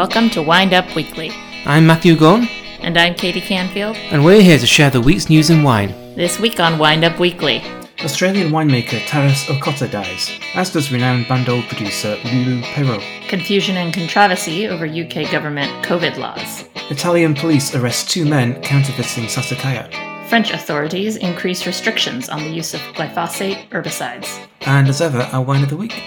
Welcome to Wind Up Weekly. I'm Matthew Gunn, And I'm Katie Canfield. and we're here to share the week's news in wine. This week on Wind Up Weekly. Australian winemaker Taras Ochota dies, as does renowned Bandol producer Lulu Peyraud. Confusion and controversy over UK government COVID laws. Italian police arrest two men counterfeiting Sassicaia. French authorities increase restrictions on the use of glyphosate herbicides. And as ever, our wine of the week.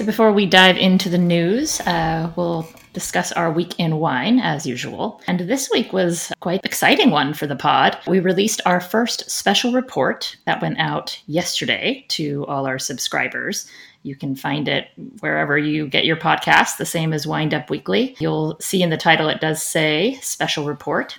So before we dive into the news, uh, we'll discuss our week in wine as usual. And this week was quite exciting one for the pod. We released our first special report that went out yesterday to all our subscribers. You can find it wherever you get your podcast, the same as Wind Up Weekly. You'll see in the title it does say special report.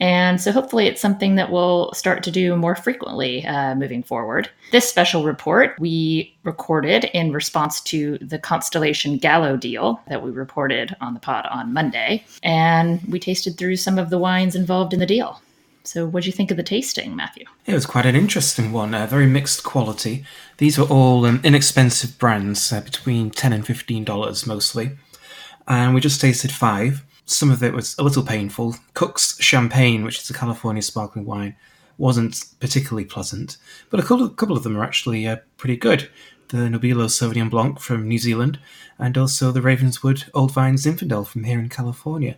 And so hopefully it's something that we'll start to do more frequently uh, moving forward. This special report we recorded in response to the Constellation Gallo deal that we reported on the pod on Monday. And we tasted through some of the wines involved in the deal. So, what'd you think of the tasting, Matthew? It was quite an interesting one, uh, very mixed quality. These were all um, inexpensive brands, uh, between 10 and $15 mostly. And we just tasted five. Some of it was a little painful. Cook's Champagne, which is a California sparkling wine, wasn't particularly pleasant, but a couple, a couple of them are actually uh, pretty good. The Nobilo Sauvignon Blanc from New Zealand, and also the Ravenswood Old Vine Zinfandel from here in California.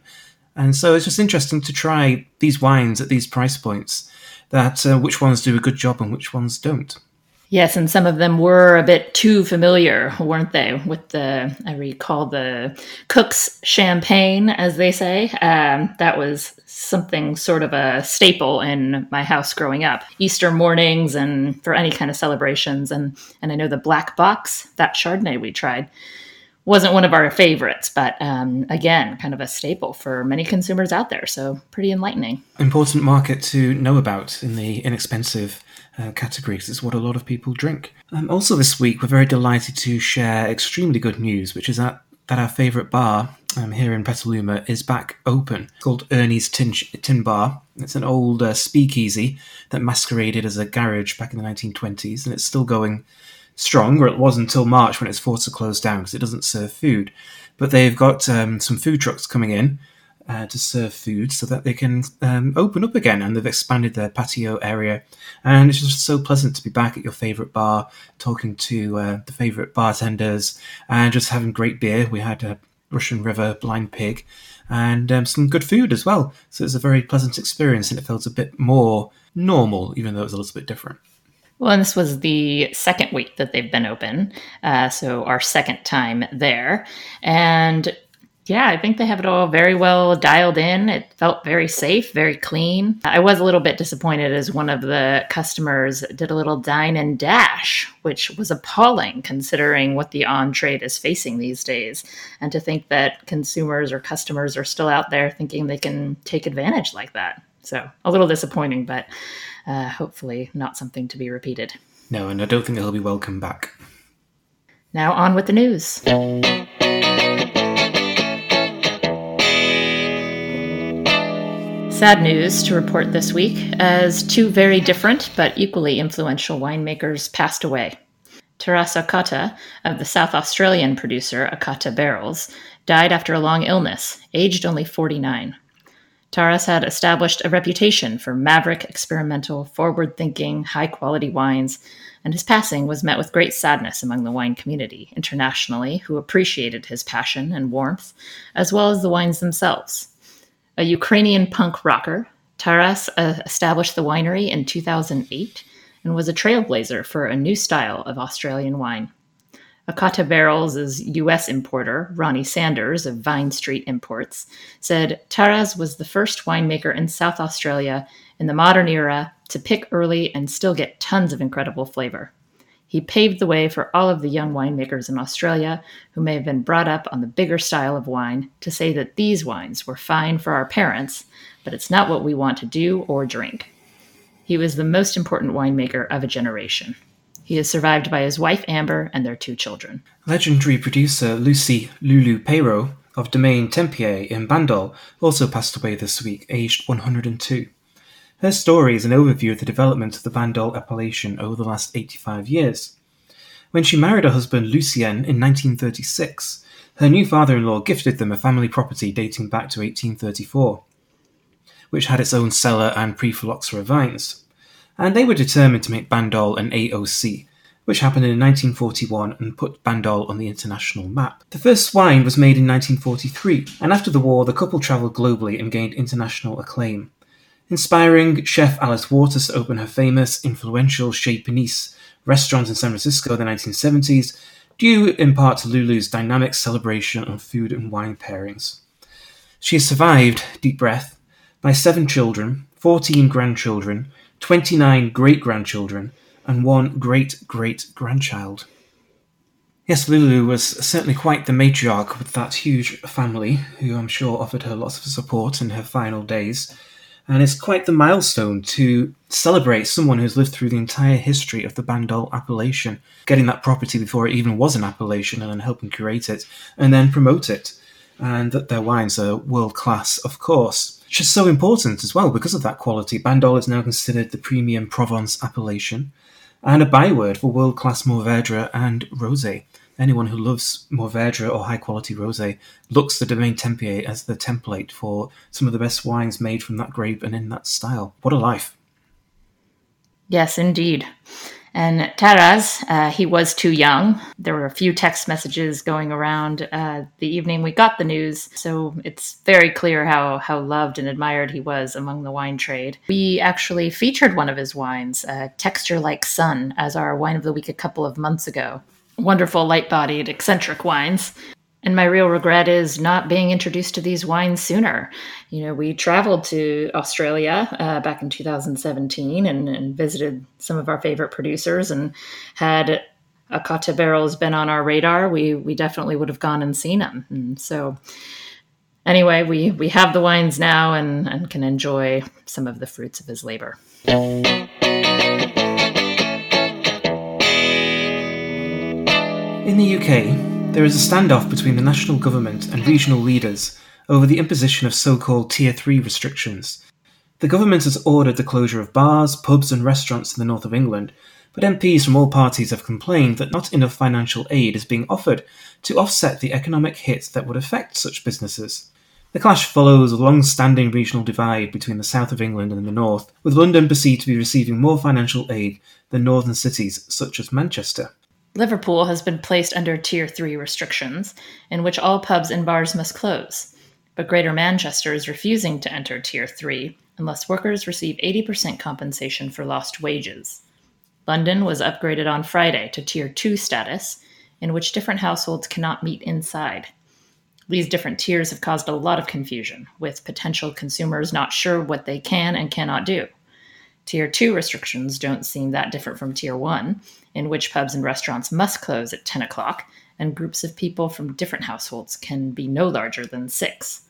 And so it's just interesting to try these wines at these price points. That uh, which ones do a good job and which ones don't. Yes, and some of them were a bit too familiar, weren't they? With the, I recall the Cook's champagne, as they say. Um, that was something sort of a staple in my house growing up. Easter mornings and for any kind of celebrations. And, and I know the Black Box, that Chardonnay we tried, wasn't one of our favorites, but um, again, kind of a staple for many consumers out there. So pretty enlightening. Important market to know about in the inexpensive uh, categories. It's what a lot of people drink. Um, also, this week, we're very delighted to share extremely good news, which is that, that our favourite bar um, here in Petaluma is back open. It's called Ernie's Tin, Tin Bar. It's an old uh, speakeasy that masqueraded as a garage back in the 1920s, and it's still going strong, or it was until March when it's forced to close down because it doesn't serve food. But they've got um, some food trucks coming in uh, to serve food so that they can um, open up again, and they've expanded their patio area. And it's just so pleasant to be back at your favourite bar, talking to uh, the favourite bartenders, and just having great beer. We had a Russian River Blind Pig, and um, some good food as well. So it's a very pleasant experience, and it felt a bit more normal, even though it was a little bit different. Well, this was the second week that they've been open. Uh, so, our second time there. And yeah, I think they have it all very well dialed in. It felt very safe, very clean. I was a little bit disappointed as one of the customers did a little dine and dash, which was appalling considering what the on trade is facing these days. And to think that consumers or customers are still out there thinking they can take advantage like that. So, a little disappointing, but uh, hopefully not something to be repeated. No, and I don't think he'll be welcome back. Now, on with the news. Sad news to report this week, as two very different but equally influential winemakers passed away. Taras Ochota, of the South Australian producer Ochota Barrels, died after a long illness, aged only 49. Taras had established a reputation for maverick, experimental, forward thinking, high quality wines, and his passing was met with great sadness among the wine community internationally, who appreciated his passion and warmth, as well as the wines themselves. A Ukrainian punk rocker, Taras uh, established the winery in 2008 and was a trailblazer for a new style of Australian wine. Ochota Barrels' U.S. importer, Ronnie Sanders of Vine Street Imports, said Taras was the first winemaker in South Australia in the modern era to pick early and still get tons of incredible flavor. He paved the way for all of the young winemakers in Australia who may have been brought up on the bigger style of wine to say that these wines were fine for our parents, but it's not what we want to do or drink. He was the most important winemaker of a generation. He is survived by his wife Amber and their two children. Legendary producer Lucy Lulu Peyraud of Domaine Tempier in Bandol also passed away this week, aged 102. Her story is an overview of the development of the Bandol appellation over the last 85 years. When she married her husband Lucien in 1936, her new father in law gifted them a family property dating back to 1834, which had its own cellar and pre phylloxera vines. And they were determined to make Bandol an AOC, which happened in 1941 and put Bandol on the international map. The first wine was made in 1943, and after the war, the couple travelled globally and gained international acclaim, inspiring chef Alice Waters to open her famous, influential Chez Panisse restaurant in San Francisco in the 1970s, due in part to Lulu's dynamic celebration of food and wine pairings. She is survived, deep breath, by seven children, 14 grandchildren, 29 great grandchildren, and one great great grandchild. Yes, Lulu was certainly quite the matriarch with that huge family, who I'm sure offered her lots of support in her final days. And it's quite the milestone to celebrate someone who's lived through the entire history of the Bandol appellation, getting that property before it even was an appellation and then helping curate it and then promote it. And that their wines are world class, of course. Which is so important as well because of that quality. Bandol is now considered the premium Provence appellation and a byword for world class Mourvedre and Rosé. Anyone who loves Mourvedre or high quality rosé looks to Domaine Tempier as the template for some of the best wines made from that grape and in that style. What a life! Yes, indeed. And Taras, uh, he was too young. There were a few text messages going around uh, the evening we got the news, so it's very clear how, how loved and admired he was among the wine trade. We actually featured one of his wines, uh, Texture Like Sun, as our wine of the week a couple of months ago. Wonderful, light bodied, eccentric wines. And my real regret is not being introduced to these wines sooner. You know, we traveled to Australia uh, back in 2017 and, and, visited some of our favorite producers and had Ochota barrels been on our radar, we, we definitely would have gone and seen them. And so, anyway, we, we have the wines now and, and can enjoy some of the fruits of his labor. In the UK, there is a standoff between the national government and regional leaders over the imposition of so called Tier 3 restrictions. The government has ordered the closure of bars, pubs, and restaurants in the north of England, but MPs from all parties have complained that not enough financial aid is being offered to offset the economic hit that would affect such businesses. The clash follows a long standing regional divide between the south of England and the north, with London perceived to be receiving more financial aid than northern cities such as Manchester. Liverpool has been placed under Tier 3 restrictions, in which all pubs and bars must close, but Greater Manchester is refusing to enter Tier 3 unless workers receive 80% compensation for lost wages. London was upgraded on Friday to Tier 2 status, in which different households cannot meet inside. These different tiers have caused a lot of confusion, with potential consumers not sure what they can and cannot do. Tier 2 restrictions don't seem that different from Tier 1, in which pubs and restaurants must close at 10 o'clock, and groups of people from different households can be no larger than six.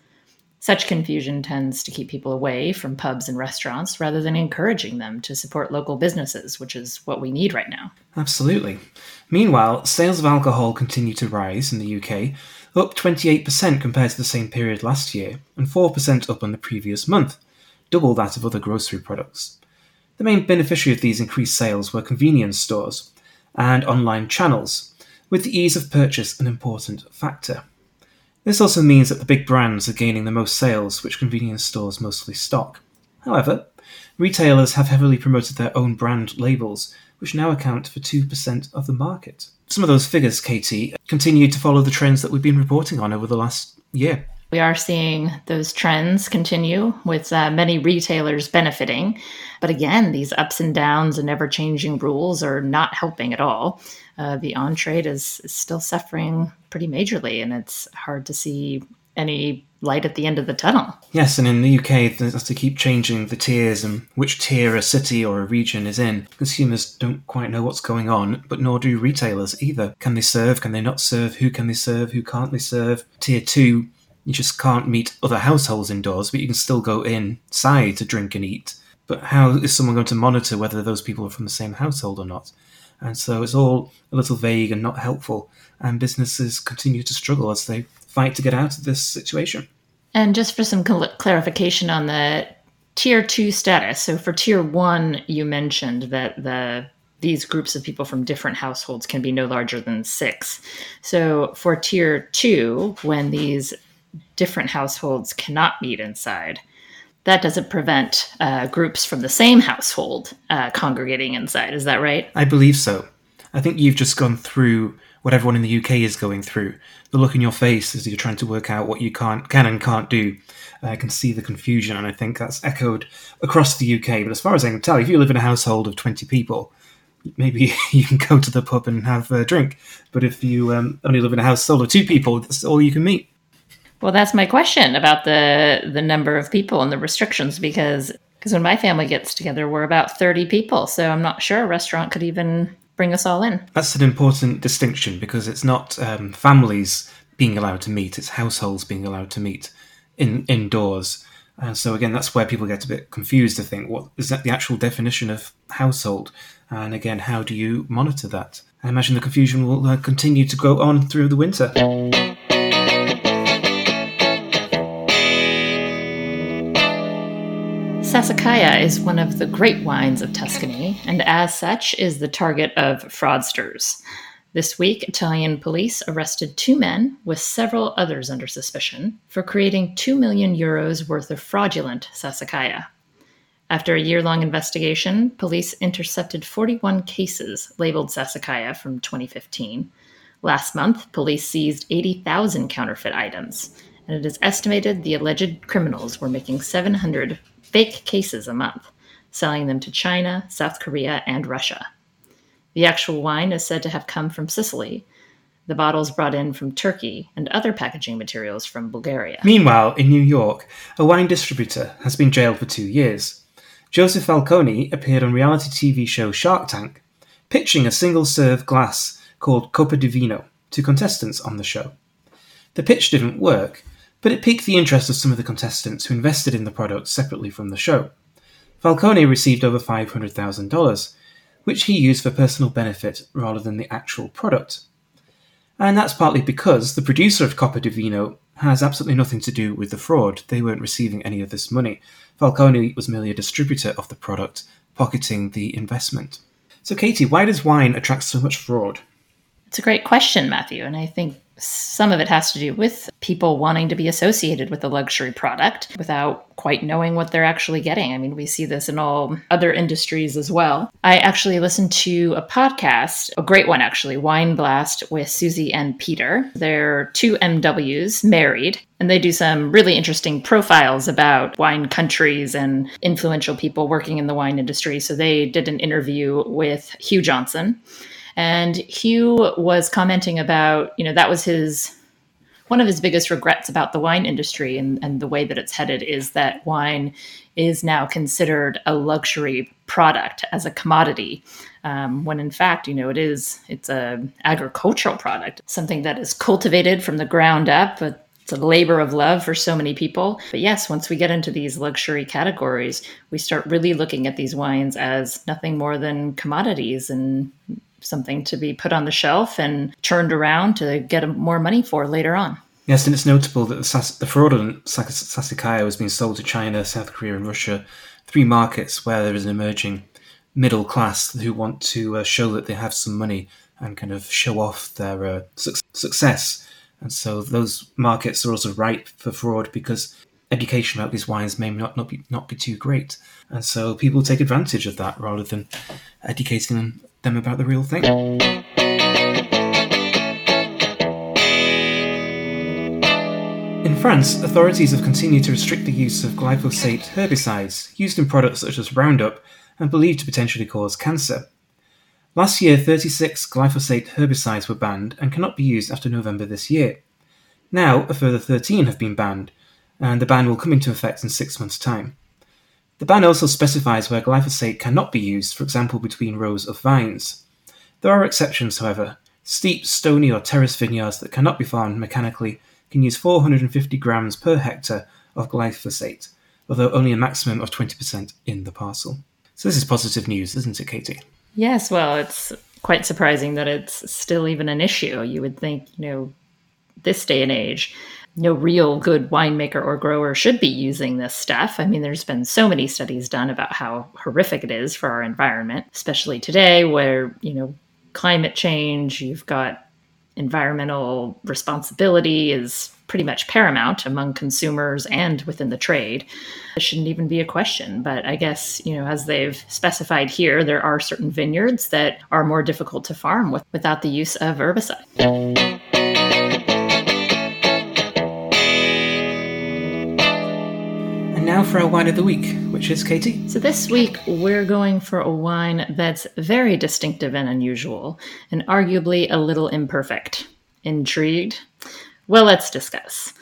Such confusion tends to keep people away from pubs and restaurants rather than encouraging them to support local businesses, which is what we need right now. Absolutely. Meanwhile, sales of alcohol continue to rise in the UK, up 28% compared to the same period last year, and 4% up on the previous month, double that of other grocery products. The main beneficiary of these increased sales were convenience stores, and online channels, with the ease of purchase an important factor. This also means that the big brands are gaining the most sales, which convenience stores mostly stock. However, retailers have heavily promoted their own brand labels, which now account for 2% of the market. Some of those figures, Katie, continue to follow the trends that we've been reporting on over the last year. We are seeing those trends continue with uh, many retailers benefiting. But again, these ups and downs and ever changing rules are not helping at all. Uh, the on trade is, is still suffering pretty majorly, and it's hard to see any light at the end of the tunnel. Yes, and in the UK, they have to keep changing the tiers and which tier a city or a region is in. Consumers don't quite know what's going on, but nor do retailers either. Can they serve? Can they not serve? Who can they serve? Who can't they serve? Tier 2 you just can't meet other households indoors, but you can still go inside to drink and eat. But how is someone going to monitor whether those people are from the same household or not? And so it's all a little vague and not helpful, and businesses continue to struggle as they fight to get out of this situation. And just for some cl- clarification on the tier two status, so for tier one, you mentioned that the these groups of people from different households can be no larger than six. So for tier two, when these different households cannot meet inside, that doesn't prevent uh, groups from the same household uh, congregating inside. Is that right? I believe so. I think you've just gone through what everyone in the UK is going through. The look in your face as you're trying to work out what you can't, can and can't do. I can see the confusion, and I think that's echoed across the UK. But as far as I can tell, if you live in a household of 20 people, maybe you can go to the pub and have a drink. But if you um, only live in a household of two people, that's all you can meet. Well, that's my question about the the number of people and the restrictions because because when my family gets together, we're about 30 people. So I'm not sure a restaurant could even bring us all in. That's an important distinction because it's not um, families being allowed to meet; it's households being allowed to meet in indoors. And so again, that's where people get a bit confused to think, what is that the actual definition of household? And again, how do you monitor that? I imagine the confusion will uh, continue to go on through the winter. Sassicaia is one of the great wines of Tuscany, and as such is the target of fraudsters. This week, Italian police arrested two men with several others under suspicion for creating 2 million euros worth of fraudulent Sassicaia. After a year long investigation, police intercepted 41 cases labeled Sassicaia from 2015. Last month, police seized 80,000 counterfeit items, and it is estimated the alleged criminals were making 700 fake cases a month, selling them to China, South Korea, and Russia. The actual wine is said to have come from Sicily, the bottles brought in from Turkey, and other packaging materials from Bulgaria. Meanwhile, in New York, a wine distributor has been jailed for two years. Joseph Falcone appeared on reality TV show Shark Tank, pitching a single serve glass called Copa di Vino to contestants on the show. The pitch didn't work, but it piqued the interest of some of the contestants who invested in the product separately from the show. Falcone received over $500,000, which he used for personal benefit rather than the actual product. And that's partly because the producer of Copa di Vino has absolutely nothing to do with the fraud. They weren't receiving any of this money. Falcone was merely a distributor of the product, pocketing the investment. So, Katie, why does wine attract so much fraud? It's a great question, Matthew, and I think some of it has to do with people wanting to be associated with a luxury product without quite knowing what they're actually getting. I mean, we see this in all other industries as well. I actually listened to a podcast, a great one actually, Wine Blast with Susie and Peter. They're two MWs married, and they do some really interesting profiles about wine countries and influential people working in the wine industry. So they did an interview with Hugh Johnson and Hugh was commenting about, you know, that was his one of his biggest regrets about the wine industry and, and the way that it's headed is that wine is now considered a luxury product as a commodity um, when in fact you know it is it's a agricultural product something that is cultivated from the ground up but it's a labor of love for so many people. But yes, once we get into these luxury categories, we start really looking at these wines as nothing more than commodities and something to be put on the shelf and turned around to get more money for later on. Yes, and it's notable that the, Sas- the fraudulent Sassicaia was being sold to China, South Korea, and Russia, three markets where there is an emerging middle class who want to uh, show that they have some money and kind of show off their uh, su- success. And so those markets are also ripe for fraud because education about these wines may not, not, be, not be too great. And so people take advantage of that rather than educating them them about the real thing. In France, authorities have continued to restrict the use of glyphosate herbicides used in products such as Roundup and believed to potentially cause cancer. Last year, 36 glyphosate herbicides were banned and cannot be used after November this year. Now, a further 13 have been banned, and the ban will come into effect in six months' time. The ban also specifies where glyphosate cannot be used, for example, between rows of vines. There are exceptions, however. Steep, stony, or terrace vineyards that cannot be farmed mechanically can use 450 grams per hectare of glyphosate, although only a maximum of 20% in the parcel. So this is positive news, isn't it, Katie? Yes, well, it's quite surprising that it's still even an issue. You would think, you know, this day and age, no real good winemaker or grower should be using this stuff. I mean, there's been so many studies done about how horrific it is for our environment, especially today where, you know, climate change, you've got environmental responsibility is pretty much paramount among consumers and within the trade. It shouldn't even be a question. But I guess, you know, as they've specified here, there are certain vineyards that are more difficult to farm with, without the use of herbicide. And now for our wine of the week, which is Katie. So this week we're going for a wine that's very distinctive and unusual, and arguably a little imperfect. Intrigued? Well, let's discuss.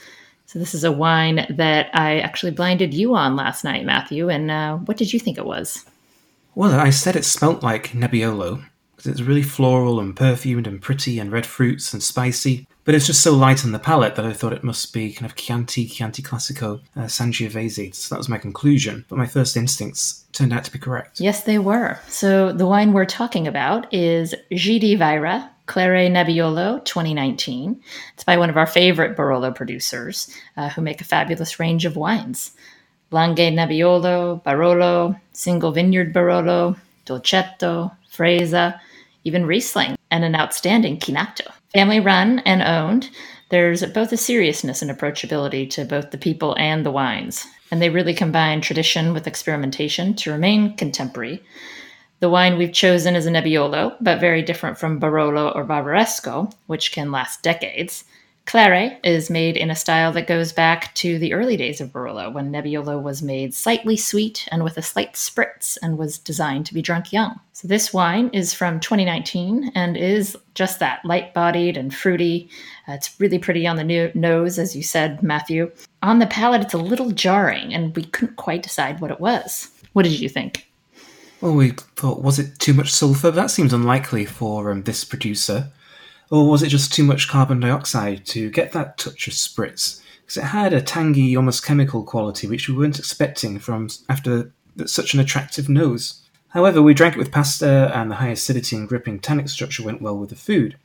So this is a wine that I actually blinded you on last night, Matthew. And uh, what did you think it was? Well, I said it smelt like Nebbiolo because it's really floral and perfumed and pretty and red fruits and spicy. But it's just so light on the palate that I thought it must be kind of Chianti, Chianti Classico, uh, Sangiovese. So that was my conclusion. But my first instincts turned out to be correct. Yes, they were. So the wine we're talking about is G.D. Vajra Clare Nebbiolo 2019. It's by one of our favorite Barolo producers uh, who make a fabulous range of wines. Langhe Nebbiolo, Barolo, Single Vineyard Barolo, Dolcetto, Freisa, even Riesling, and an outstanding Chinato. Family run and owned, there's both a seriousness and approachability to both the people and the wines, and they really combine tradition with experimentation to remain contemporary. The wine we've chosen is a Nebbiolo, but very different from Barolo or Barbaresco, which can last decades. Clare is made in a style that goes back to the early days of Barolo, when Nebbiolo was made slightly sweet and with a slight spritz and was designed to be drunk young. So this wine is from 2019 and is just that light bodied and fruity. Uh, it's really pretty on the no- nose, as you said, Matthew. On the palate, it's a little jarring, and we couldn't quite decide what it was. What did you think? Well, we thought, was it too much sulfur? That seems unlikely for um, this producer. Or was it just too much carbon dioxide to get that touch of spritz? Because it had a tangy, almost chemical quality which we weren't expecting from after such an attractive nose. However, we drank it with pasta, and the high acidity and gripping tannic structure went well with the food.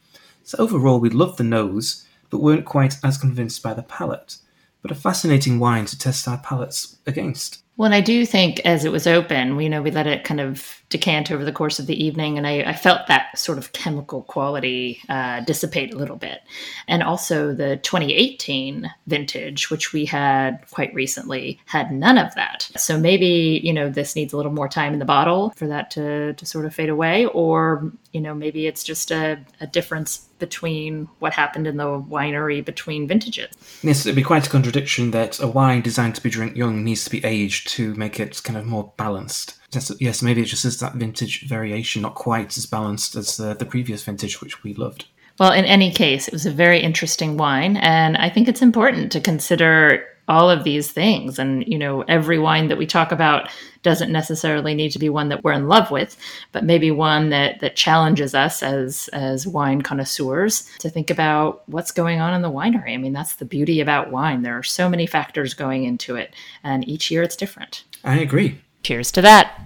So overall, we loved the nose, but weren't quite as convinced by the palate. But a fascinating wine to test our palates against. Well, and I do think as it was open, we you know we let it kind of decant over the course of the evening, and I, I felt that sort of chemical quality uh, dissipate a little bit. And also the 2018 vintage, which we had quite recently, had none of that. So maybe you know this needs a little more time in the bottle for that to to sort of fade away, or you know maybe it's just a, a difference between what happened in the winery between vintages. Yes, it'd be quite a contradiction that a wine designed to be drunk young needs to be aged to make it kind of more balanced. Yes, maybe it just is that vintage variation, not quite as balanced as the, the previous vintage, which we loved. Well, in any case, it was a very interesting wine, and I think it's important to consider all of these things. And, you know, every wine that we talk about doesn't necessarily need to be one that we're in love with, but maybe one that that challenges us as as wine connoisseurs to think about what's going on in the winery. I mean, that's the beauty about wine. There are so many factors going into it, and each year it's different. I agree. Cheers to that.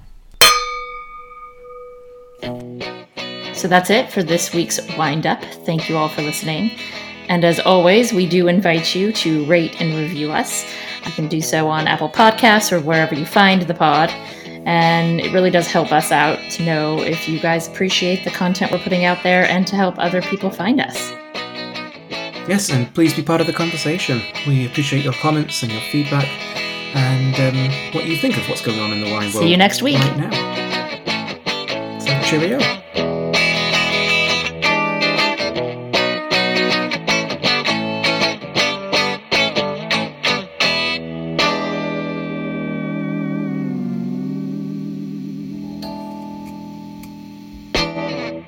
So that's it for this week's wind up. Thank you all for listening. And as always, we do invite you to rate and review us. You can do so on Apple Podcasts or wherever you find the pod. And it really does help us out to know if you guys appreciate the content we're putting out there and to help other people find us. Yes, and please be part of the conversation. We appreciate your comments and your feedback and um, what you think of what's going on in the wine world. See you next week. Right now. So, cheerio.